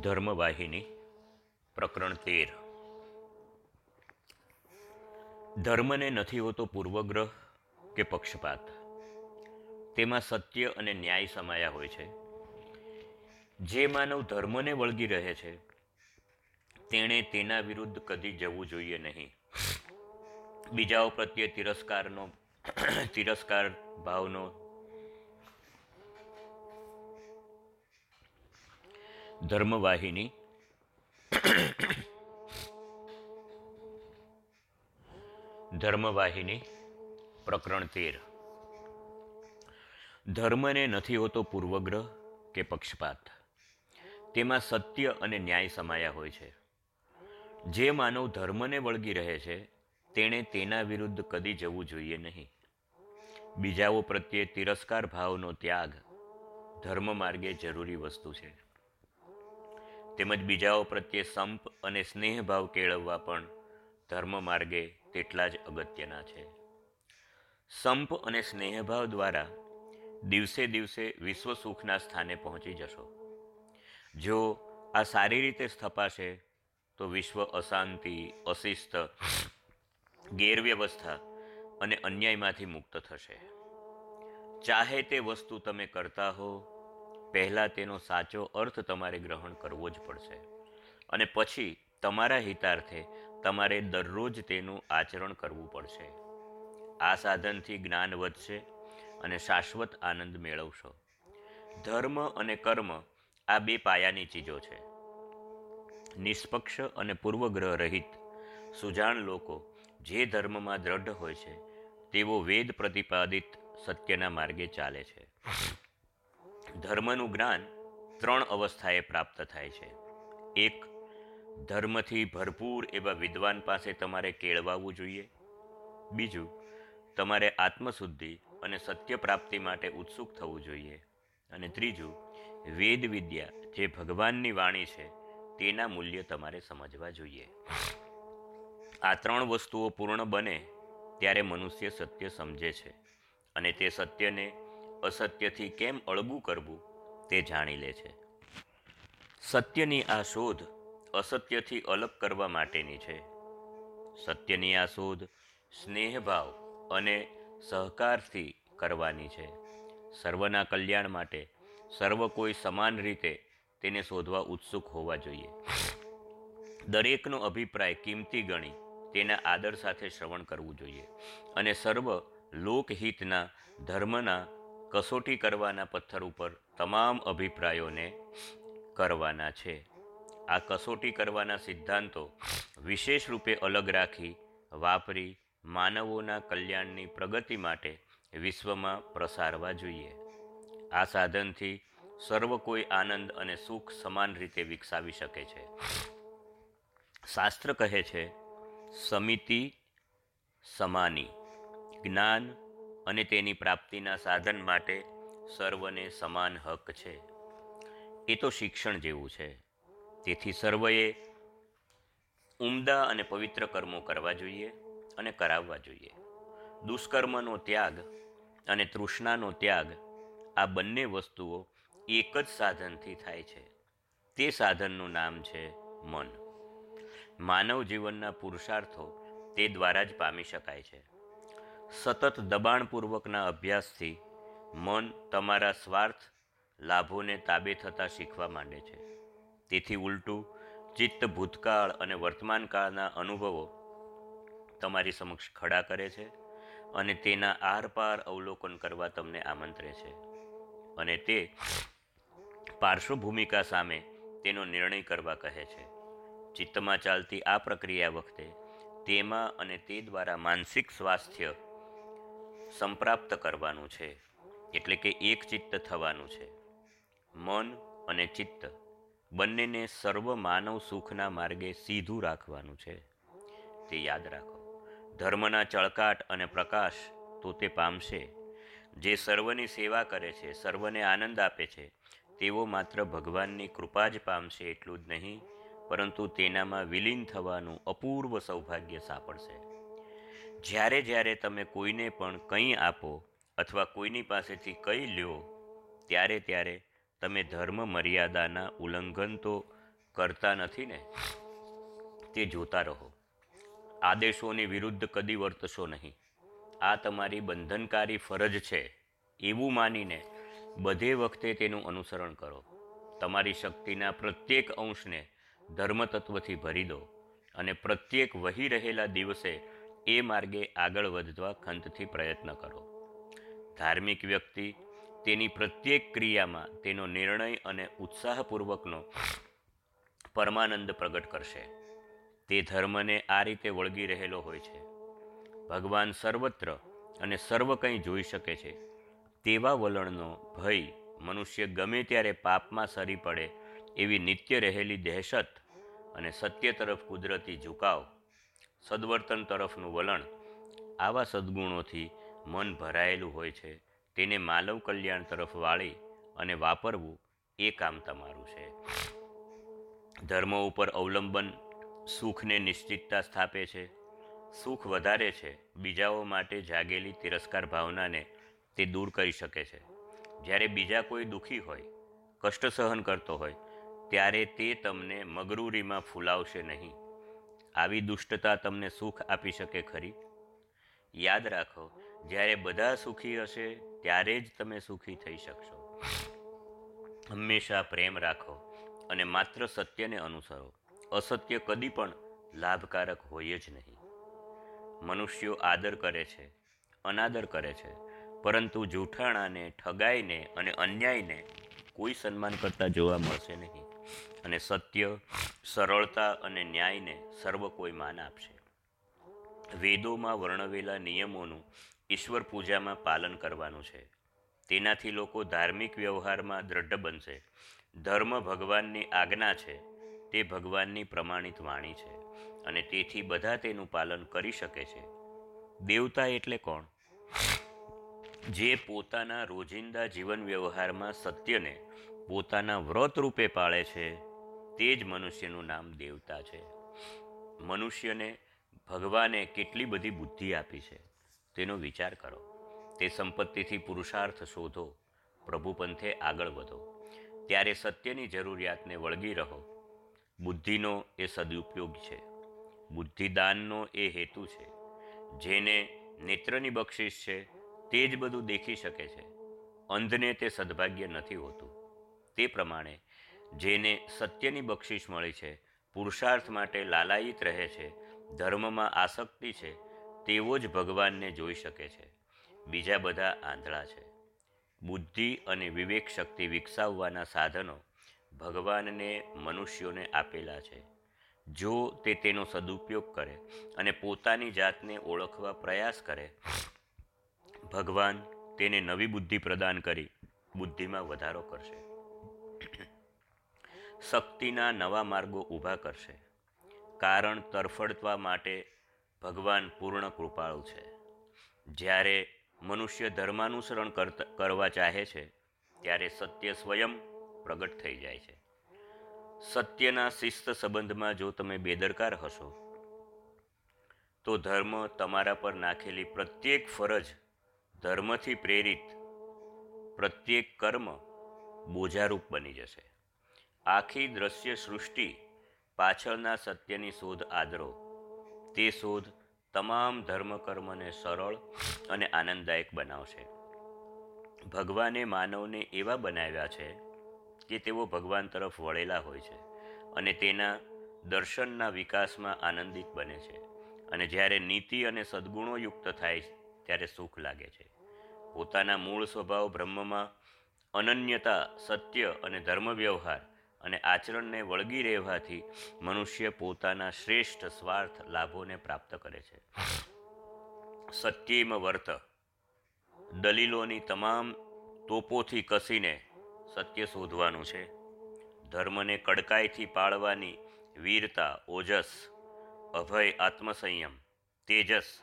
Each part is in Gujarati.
ધર્મવાહિની, પ્રકરણ તેર. ધર્મને નથી હોતો પૂર્વગ્રહ કે પક્ષપાત. તેમાં સત્ય અને ન્યાય સમાયા હોય છે. જે માનવ ધર્મને વળગી રહે છે, તેણે તેના વિરુદ્ધ કદી જવું જોઈએ નહીં. બીજાઓ પ્રત્યે તિરસ્કારનો, તિરસ્કાર ભાવનો ધર્મવાહિની. ધર્મવાહિની, પ્રકરણ તેર. ધર્મને નથી હોતો પૂર્વગ્રહ કે પક્ષપાત. તેમાં સત્ય અને ન્યાય સમાયા હોય છે. જે માનવ ધર્મને વળગી રહે છે, તેણે તેના વિરુદ્ધ કદી જવું જોઈએ નહીં. બીજાઓ પ્રત્યે તિરસ્કાર ભાવનો ત્યાગ ધર્મ માર્ગે જરૂરી વસ્તુ છે. તેમજ બીજાઓ પ્રત્યે સંપ અને સ્નેહભાવ કેળવવા પણ ધર્મ માર્ગે તેટલા જ અગત્યના છે. સંપ અને સ્નેહભાવ દ્વારા દિવસે દિવસે વિશ્વ સુખના સ્થાને પહોંચી જશો. જો આ સારી રીતે સ્થપાશે, તો વિશ્વ અશાંતિ, અશિસ્ત, ગેરવ્યવસ્થા અને અન્યાયમાંથી મુક્ત થશે. ચાહે તે વસ્તુ તમે કરતા હો પહેલાં તેનો સાચો અર્થ તમારે ગ્રહણ કરવો જ પડશે. અને પછી તમારા હિતાર્થે તમારે દરરોજ તેનું આચરણ કરવું પડશે. આ સાધનથી જ્ઞાન વધશે અને શાશ્વત આનંદ મેળવશો. ધર્મ અને કર્મ આ બે પાયાની ચીજો છે. નિષ્પક્ષ અને પૂર્વગ્રહ રહિત, સુજાણ લોકો જે ધર્મમાં દ્રઢ હોય છે, તેઓ વેદ પ્રતિપાદિત સત્યના માર્ગે ચાલે છે. ધર્મનું જ્ઞાન ત્રણ અવસ્થાએ પ્રાપ્ત થાય છે. એક, ધર્મથી ભરપૂર એવા વિદ્વાન પાસે તમારે કેળવાવું જોઈએ. બીજું, તમારે આત્મશુદ્ધિ અને સત્ય પ્રાપ્તિ માટે ઉત્સુક થવું જોઈએ. અને ત્રીજું, વેદ વિદ્યા જે ભગવાનની વાણી છે, તેના મૂલ્ય તમારે સમજવા જોઈએ. આ ત્રણ વસ્તુઓ પૂર્ણ બને ત્યારે મનુષ્ય સત્ય સમજે છે અને તે સત્યને અસત્યથી કેમ અળગું કરવું તે જાણી લે છે. સત્યની આ શોધ અસત્યથી અલગ કરવા માટેની છે. સત્યની આ શોધ સ્નેહભાવ અને સહકારથી કરવાની છે. સર્વના કલ્યાણ માટે સર્વ કોઈ સમાન રીતે તેને શોધવા ઉત્સુક હોવા જોઈએ. દરેકનો અભિપ્રાય કિંમતી ગણી તેના આદર સાથે શ્રવણ કરવું જોઈએ અને સર્વ લોકહિતના ધર્મના કસોટી કરવાના પથ્થર ઉપર તમામ અભિપ્રાયોને કરવાના છે. આ કસોટી કરવાના સિદ્ધાંતો વિશેષ રૂપે અલગ રાખી વાપરી માનવોના કલ્યાણની પ્રગતિ માટે વિશ્વમાં પ્રસારવા જોઈએ. આ સાધનથી સર્વ કોઈ આનંદ અને સુખ સમાન રીતે વિકસાવી શકે છે. શાસ્ત્ર કહે છે, સમિતિ સમાની, જ્ઞાન અને તેની પ્રાપ્તિના સાધન માટે સર્વને સમાન હક છે. એ તો શિક્ષણ જેવું છે. તેથી સર્વએ ઉમદા અને પવિત્ર કર્મો કરવા જોઈએ અને કરાવવા જોઈએ. દુષ્કર્મનો ત્યાગ અને તૃષ્ણાનો ત્યાગ આ બંને વસ્તુઓ એક જ સાધનથી થાય છે. તે સાધનનું નામ છે મન. માનવ જીવનના પુરુષાર્થો તે દ્વારા જ પામી શકાય છે. સતત દબાણપૂર્વકના અભ્યાસથી મન તમારા સ્વાર્થ, લાભોને તાબે થતાં શીખવા માંડે છે. તેથી ઉલટું, ચિત્ત ભૂતકાળ અને વર્તમાનકાળના અનુભવો તમારી સમક્ષ ખડા કરે છે અને તેના આરપાર અવલોકન કરવા તમને આમંત્રે છે. અને તે પાર્શ્વભૂમિકા સામે તેનો નિર્ણય કરવા કહે છે. ચિત્તમાં ચાલતી આ પ્રક્રિયા વખતે તેમાં અને તે દ્વારા માનસિક સ્વાસ્થ્ય સંપ્રાપ્ત કરવાનું છે, એટલે કે એક ચિત્ત થવાનું છે. મન અને ચિત્ત બંનેને સર્વ માનવ સુખના માર્ગે સીધું રાખવાનું છે. તે યાદ રાખો, ધર્મના ચળકાટ અને પ્રકાશ તો તે પામશે. જે સર્વની સેવા કરે છે, સર્વને આનંદ આપે છે, તેઓ માત્ર ભગવાનની કૃપા જ પામશે એટલું જ નહીં, પરંતુ તેનામાં વિલીન થવાનું અપૂર્વ સૌભાગ્ય સાંપડશે. જ્યારે જ્યારે તમે કોઈને પણ કંઈ આપો અથવા કોઈની પાસેથી કંઈ લ્યો, ત્યારે ત્યારે તમે ધર્મ મર્યાદાના ઉલ્લંઘન તો કરતા નથી ને? તે જોતા રહો. આદેશોની વિરુદ્ધ કદી વર્તશો નહીં. આ તમારી બંધનકારી ફરજ છે. એવું માનીને બધે વખતે તેનું અનુસરણ કરો. તમારી શક્તિના પ્રત્યેક અંશને ધર્મતત્વથી ભરી દો અને પ્રત્યેક વહી રહેલા દિવસે એ માર્ગે આગળ વધવા ખંતથી પ્રયત્ન કરો. ધાર્મિક વ્યક્તિ તેની પ્રત્યેક ક્રિયામાં તેનો નિર્ણય અને ઉત્સાહપૂર્વકનો પરમાનંદ પ્રગટ કરશે. તે ધર્મને આ રીતે વળગી રહેલો હોય છે. ભગવાન સર્વત્ર અને સર્વ કંઈ જોઈ શકે છે. તેવા વલણનો ભય મનુષ્ય ગમે ત્યારે પાપમાં સરી પડે એવી નિત્ય રહેલી દહેશત અને સત્ય તરફ કુદરતી ઝુકાવ સદવર્તન તરફનું વલણ આવા સદ્ગુણોથી મન ભરાયેલું હોય છે, તેને માનવ કલ્યાણ તરફ વાળી અને વાપરવું એ કામ તમારું છે. ધર્મ ઉપર અવલંબન સુખને નિશ્ચિતતા સ્થાપે છે. સુખ વધારે છે, બીજાઓ માટે જાગેલી તિરસ્કાર ભાવનાને તે દૂર કરી શકે છે. જ્યારે બીજા કોઈ દુઃખી હોય, કષ્ટ સહન કરતો હોય, ત્યારે તે તમને મગરૂરીમાં ફૂલાવશે નહીં. આવી દુષ્ટતા તમને સુખ આપી શકે ખરી? યાદ રાખો, જ્યારે બધા સુખી હશે, ત્યારે જ તમે સુખી થઈ શકશો. હંમેશા પ્રેમ રાખો અને માત્ર સત્યને અનુસરો. અસત્ય કદી પણ લાભકારક હોય જ નહીં. મનુષ્યો આદર કરે છે, અનાદર કરે છે, પરંતુ જૂઠાણાને, ઠગાઈને અને અન્યાયને કોઈ સન્માન કરતા જોવા મળશે નહીં. અને સત્ય, સરળતા અને ન્યાયને સર્વ કોઈ માન આપશે. વેદોમાં વર્ણવેલા નિયમોનું ઈશ્વર પૂજામાં પાલન કરવાનું છે. તેનાથી લોકો ધાર્મિક વ્યવહારમાં દ્રઢ બનશે. ધર્મ ભગવાનની આજ્ઞા છે. તે ભગવાનની પ્રમાણિત વાણી છે અને તેથી બધા તેનું પાલન કરી શકે છે. દેવતા એટલે કોણ? જે પોતાના રોજિંદા જીવન વ્યવહારમાં સત્યને પોતાના વ્રત રૂપે પાળે છે, તે જ મનુષ્યનું નામ દેવતા છે. મનુષ્યને ભગવાને કેટલી બધી બુદ્ધિ આપી છે, તેનો વિચાર કરો. તે સંપત્તિથી પુરુષાર્થ શોધો, પ્રભુ પંથે આગળ વધો. ત્યારે સત્યની જરૂરિયાતને વળગી રહો. બુદ્ધિનો એ સદુપયોગ છે. બુદ્ધિદાનનો એ હેતુ છે. જેને નેત્રની બક્ષિસ છે તે જ બધું દેખી શકે છે. અંધને તે સદભાગ્ય નથી હોતું. તે પ્રમાણે જેને સત્યની બક્ષિસ મળી છે, પુરુષાર્થ માટે લાલાયિત રહે છે, ધર્મમાં આસક્તિ છે, તેવો જ ભગવાનને જોઈ શકે છે. બીજા બધા આંધળા છે. બુદ્ધિ અને વિવેક શક્તિ વિકસાવવાના સાધનો ભગવાનને મનુષ્યોને આપેલા છે. જો તે તેનો સદુપયોગ કરે અને પોતાની જાતને ઓળખવા પ્રયાસ કરે ભગવાન તેને નવી બુદ્ધિ પ્રદાન કરી બુદ્ધિમાં વધારો કરશે. શક્તિના નવા માર્ગો ઊભા કરશે. કારણ તરફડવા માટે ભગવાન પૂર્ણ કૃપાળુ છે. જ્યારે મનુષ્ય ધર્માનુસરણ કરવા ચાહે છે, ત્યારે સત્ય સ્વયં પ્રગટ થઈ જાય છે. સત્યના શિસ્ત સંબંધમાં જો તમે બેદરકાર હશો, તો ધર્મ તમારા પર નાખેલી પ્રત્યેક ફરજ ધર્મથી પ્રેરિત પ્રત્યેક કર્મ બોજારૂપ બની જશે. આખી દ્રશ્ય સૃષ્ટિ પાછળના સત્યની શોધ આદરો. તે શોધ તમામ ધર્મ કર્મને સરળ અને આનંદદાયક બનાવશે. ભગવાને માનવને એવા બનાવ્યા છે કે તેઓ ભગવાન તરફ વળેલા હોય છે અને તેના દર્શનના વિકાસમાં આનંદિત બને છે. અને જ્યારે નીતિ અને સદ્ગુણો યુક્ત થાય ત્યારે સુખ લાગે છે. પોતાના મૂળ સ્વભાવ બ્રહ્મમાં અનન્યતા, સત્ય અને ધર્મ વ્યવહાર અને આચરણને વળગી રહેવાથી મનુષ્ય પોતાના શ્રેષ્ઠ સ્વાર્થ લાભોને પ્રાપ્ત કરે છે. સત્યમ વર્ત. દલીલોની તમામ તોપોથી કસીને સત્ય શોધવાનું છે. ધર્મને કડકાઈથી પાળવાની વીરતા, ઓજસ, અભય, આત્મસંયમ, તેજસ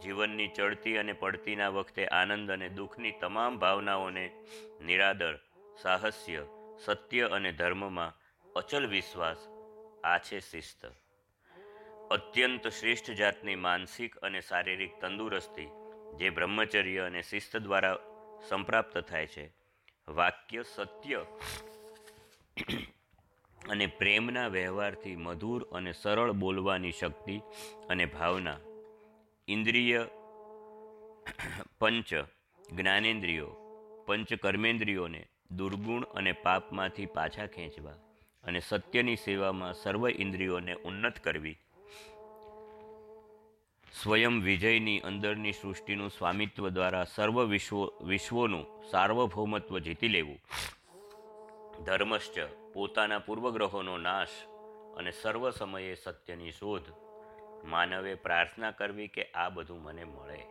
જીવનની ચડતી અને પડતીના વખતે આનંદ અને દુઃખની તમામ ભાવનાઓને નિરાદર, સાહસ્ય, સત્ય અને ધર્મમાં અચલ વિશ્વાસ, આ છે શિસ્ત. અત્યંત શ્રેષ્ઠ જાતની માનસિક અને શારીરિક તંદુરસ્તી, જે બ્રહ્મચર્ય અને શિસ્ત દ્વારા સંપ્રાપ્ત થાય છે. વાક્ય સત્ય અને પ્રેમના વ્યવહારથી મધુર અને સરળ બોલવાની શક્તિ અને ભાવના ઇન્દ્રિય, પંચ, જ્ઞાનેન્દ્રિયો, પંચ કર્મેન્દ્રિયોને દુર્ગુણ અને પાપમાંથી પાછા ખેંચવા અને સત્યની સેવામાં સર્વ ઇન્દ્રિયોને ઉન્નત કરવી. સ્વયં વિજયની અંદરની સૃષ્ટિનું સ્વામિત્વ દ્વારા સર્વ વિશ્વ, વિશ્વનું સાર્વભૌમત્વ જીતી લેવું. ધર્મશ્ચ પોતાના પૂર્વગ્રહોનો નાશ અને સર્વ સમયે સત્યની શોધ માનવે પ્રાર્થના કરવી કે આ બધું મને મળે.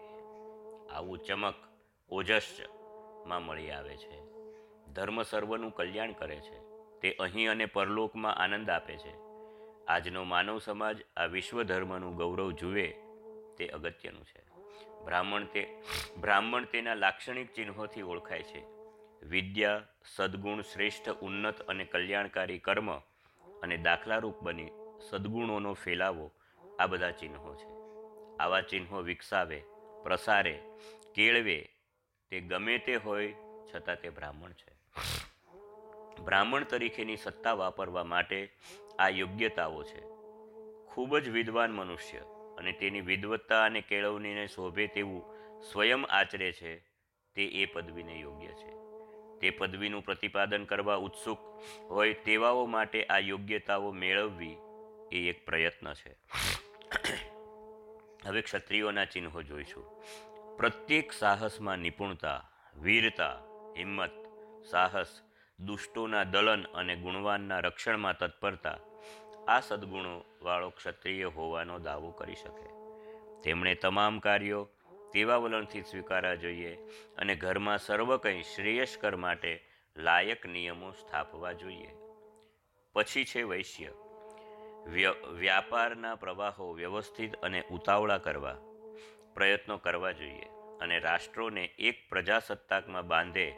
આવું ચમક ઓજસમાં મળી આવે છે. ધર્મ સર્વનું કલ્યાણ કરે છે. તે અહીં અને પરલોકમાં આનંદ આપે છે. આજનો માનવ સમાજ આ વિશ્વ ધર્મનું ગૌરવ જુએ તે અગત્યનું છે. બ્રાહ્મણ તે, બ્રાહ્મણ તેના લાક્ષણિક ચિહ્નોથી ઓળખાય છે. વિદ્યા, સદ્ગુણ, શ્રેષ્ઠ, ઉન્નત અને કલ્યાણકારી કર્મ અને દાખલારૂપ બની સદ્ગુણોનો ફેલાવો આ બધા ચિહ્નો છે. આવા ચિહ્નો વિકસાવે, પ્રસારે, કેળવે, તે ગમે તે હોય, છતાં તે બ્રાહ્મણ છે. બ્રાહ્મણ તરીકેની સત્તા વાપરવા માટે આ યોગ્યતાઓ છે. ખૂબ જ વિદ્વાન મનુષ્ય અને તેની વિદવત્તા અને કેળવણીને શોભે તેવું સ્વયં આચરે છે, તે એ પદવીને યોગ્ય છે. તે પદવીનું પ્રતિપાદન કરવા ઉત્સુક હોય તેવાઓ માટે આ યોગ્યતાઓ મેળવવી એ એક પ્રયત્ન છે. હવે ક્ષત્રિયોના ચિહ્નો જોઈશું. પ્રત્યેક સાહસમાં નિપુણતા, વીરતા, હિંમત, સાહસ, દુષ્ટોના દલન અને ગુણવાનના રક્ષણમાં તત્પરતા, આ સદ્ગુણોવાળો ક્ષત્રિય હોવાનો દાવો કરી શકે. તેમણે તમામ કાર્યો તેવા વલણથી સ્વીકારવા જોઈએ અને ઘરમાં સર્વ કંઈ શ્રેયસ્કર માટે લાયક નિયમો સ્થાપવા જોઈએ. પછી છે વૈશ્ય. વ્યાપારના પ્રવાહો વ્યવસ્થિત અને ઉતાવળા કરવા પ્રયત્નો કરવા જોઈએ અને રાષ્ટ્રોને એક પ્રજાસત્તાકમાં બાંધે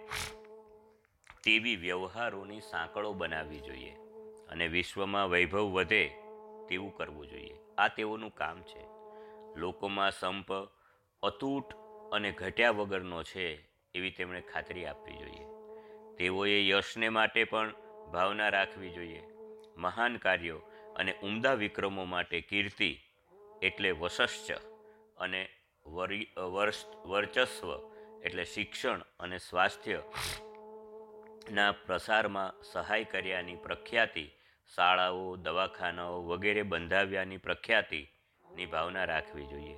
તેવી વ્યવહારોની સાંકળો બનાવવી જોઈએ અને વિશ્વમાં વૈભવ વધે તેવું કરવું જોઈએ. આ તેઓનું કામ છે. લોકોમાં સંપ અતૂટ અને ઘટ્યા વગરનો છે એવી તેમણે ખાતરી આપવી જોઈએ. તેઓએ યશને માટે પણ ભાવના રાખવી જોઈએ. મહાન કાર્યો અને ઉમદા વિક્રમો માટે કીર્તિ એટલે વશસ્ચ અને વરી વર્ચસ્વ એટલે શિક્ષણ અને સ્વાસ્થ્ય ના પ્રસારમાં સહાય કર્યાની પ્રખ્યાતિ, શાળાઓ, દવાખાનાઓ વગેરે બંધાવ્યાની પ્રખ્યાતિની ભાવના રાખવી જોઈએ.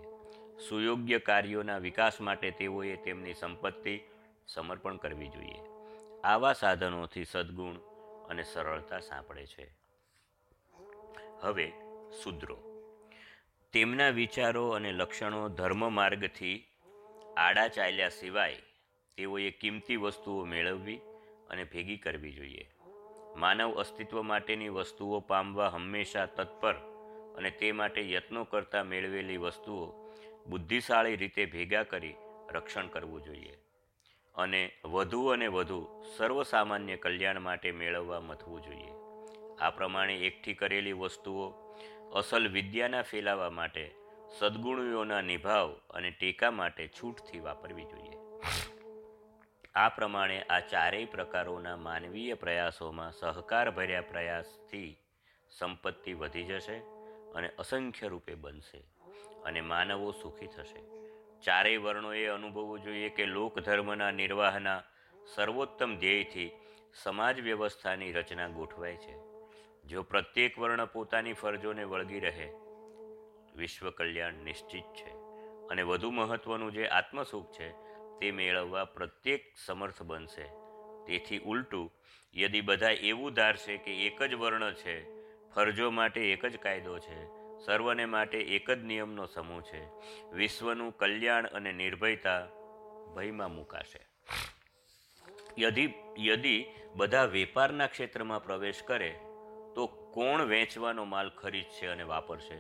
સુયોગ્ય કાર્યોના વિકાસ માટે તેઓએ તેમની સંપત્તિ સમર્પણ કરવી જોઈએ. આવા સાધનોથી સદ્ગુણ અને સરળતા સાંપડે છે. હવે શુદ્રો તેમના વિચારો અને લક્ષણો ધર્મ માર્ગથી આડા ચાલ્યા સિવાય તેઓએ કિંમતી વસ્તુઓ મેળવવી અને ભેગી કરવી જોઈએ. માનવ અસ્તિત્વ માટેની વસ્તુઓ પામવા હંમેશા તત્પર અને તે માટે યત્નો કરતાં મેળવેલી વસ્તુઓ બુદ્ધિશાળી રીતે ભેગા કરી રક્ષણ કરવું જોઈએ અને વધુ અને વધુ સર્વસામાન્ય કલ્યાણ માટે મેળવવા મથવું જોઈએ. આ પ્રમાણે એકઠી કરેલી વસ્તુઓ અસલ વિદ્યાના ફેલાવા માટે સદ્ગુણીઓના નિભાવ અને ટેકા માટે છૂટથી વાપરવી જોઈએ. આ પ્રમાણે આ ચારેય પ્રકારોના માનવીય પ્રયાસોમાં સહકાર ભર્યા પ્રયાસથી સંપત્તિ વધી જશે અને અસંખ્ય રૂપે બનશે અને માનવો સુખી થશે. ચારેય વર્ણોએ અનુભવવું જોઈએ કે લોકધર્મના નિર્વાહના સર્વોત્તમ ધ્યેયથી સમાજ વ્યવસ્થાની રચના ગોઠવાય છે. જો પ્રત્યેક વર્ણ પોતાની ફરજોને વળગી રહે, વિશ્વ કલ્યાણ નિશ્ચિત છે અને વધુ મહત્વનું જે આત્મસુખ છે, તે મેળવવા પ્રત્યેક સમર્થ બનશે. તેથી ઉલટું, યદિ બધા એવું ધારશે કે એક જ વર્ણ છે, ફરજો માટે એક જ કાયદો છે, સર્વને માટે એક જ નિયમનો સમૂહ છે, વિશ્વનું કલ્યાણ અને નિર્ભયતા ભયમાં મુકાશે. યદિ યદિ બધા વેપારના ક્ષેત્રમાં પ્રવેશ કરે કોણ વેચવાનો માલ ખરીદશે અને વાપરશે?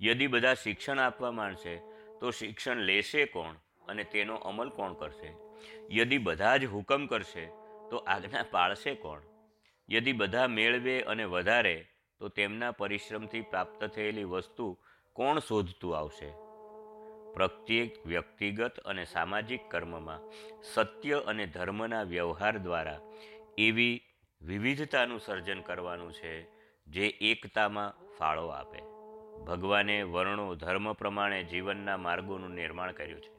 યદિ બધા શિક્ષણ આપવા માંડશે, તો શિક્ષણ લેશે કોણ અને તેનો અમલ કોણ કરશે? યદિ બધા જ હુકમ કરશે, તો આજ્ઞા પાળશે કોણ? યદિ બધા મેળવે અને વધારે, તો તેમના પરિશ્રમથી પ્રાપ્ત થયેલી વસ્તુ કોણ શોધતું આવશે? પ્રત્યેક વ્યક્તિગત અને સામાજિક કર્મમાં સત્ય અને ધર્મના વ્યવહાર દ્વારા એવી વિવિધતાનું સર્જન કરવાનું છે જે એકતામાં ફાળો આપે. ભગવાને વર્ણો, ધર્મ પ્રમાણે જીવનના માર્ગોનું નિર્માણ કર્યું છે.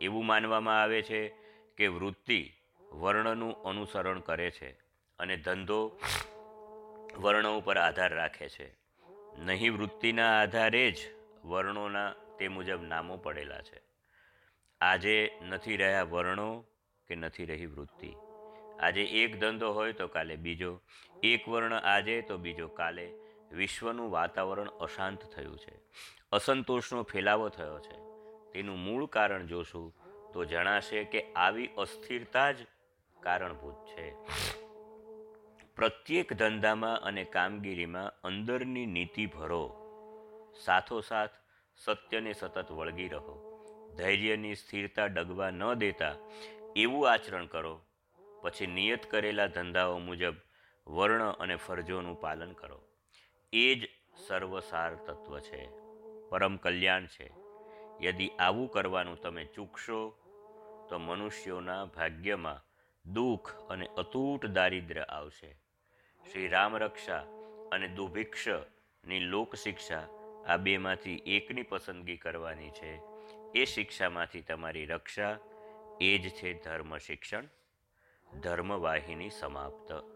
એવું માનવામાં આવે છે કે વૃત્તિ વર્ણનું અનુસરણ કરે છે અને ધંધો વર્ણો ઉપર આધાર રાખે છે. નહીં વૃત્તિના આધારે જ વર્ણોના તે મુજબ નામો પડેલા છે. આજે નથી રહ્યા વર્ણો કે નથી રહી વૃત્તિ. આજે એક ધંધો હોય તો કાલે બીજો, એક વર્ણ આજે તો બીજો કાલે. વિશ્વનું વાતાવરણ અશાંત થયું છે. અસંતોષનો ફેલાવો થયો છે. તેનું મૂળ કારણ જોશું તો જણાશે કે આવી અસ્થિરતા જ કારણભૂત છે. પ્રત્યેક ધંધામાં અને કામગીરીમાં અંદરની નીતિ ભરો. સાથોસાથ સત્યને સતત વળગી રહો. ધૈર્યની સ્થિરતા ડગવા ન દેતા એવું આચરણ કરો. પછી નિયત કરેલા ધંધાઓ મુજબ વર્ણ અને ફરજોનું પાલન કરો. એ જ સર્વસાર તત્વ છે. પરમ કલ્યાણ છે. યદિ આવું કરવાનું તમે ચૂકશો, તો મનુષ્યોના ભાગ્યમાં દુઃખ અને અતૂટ દારિદ્ર્ય આવશે. શ્રી રામ રક્ષા અને દુભિક્ષની લોક શિક્ષા આ બેમાંથી એકની પસંદગી કરવાની છે. એ શિક્ષામાંથી તમારી રક્ષા, એ જ છે ધર્મ શિક્ષણ. ધર્મવાહિની સમાપ્ત.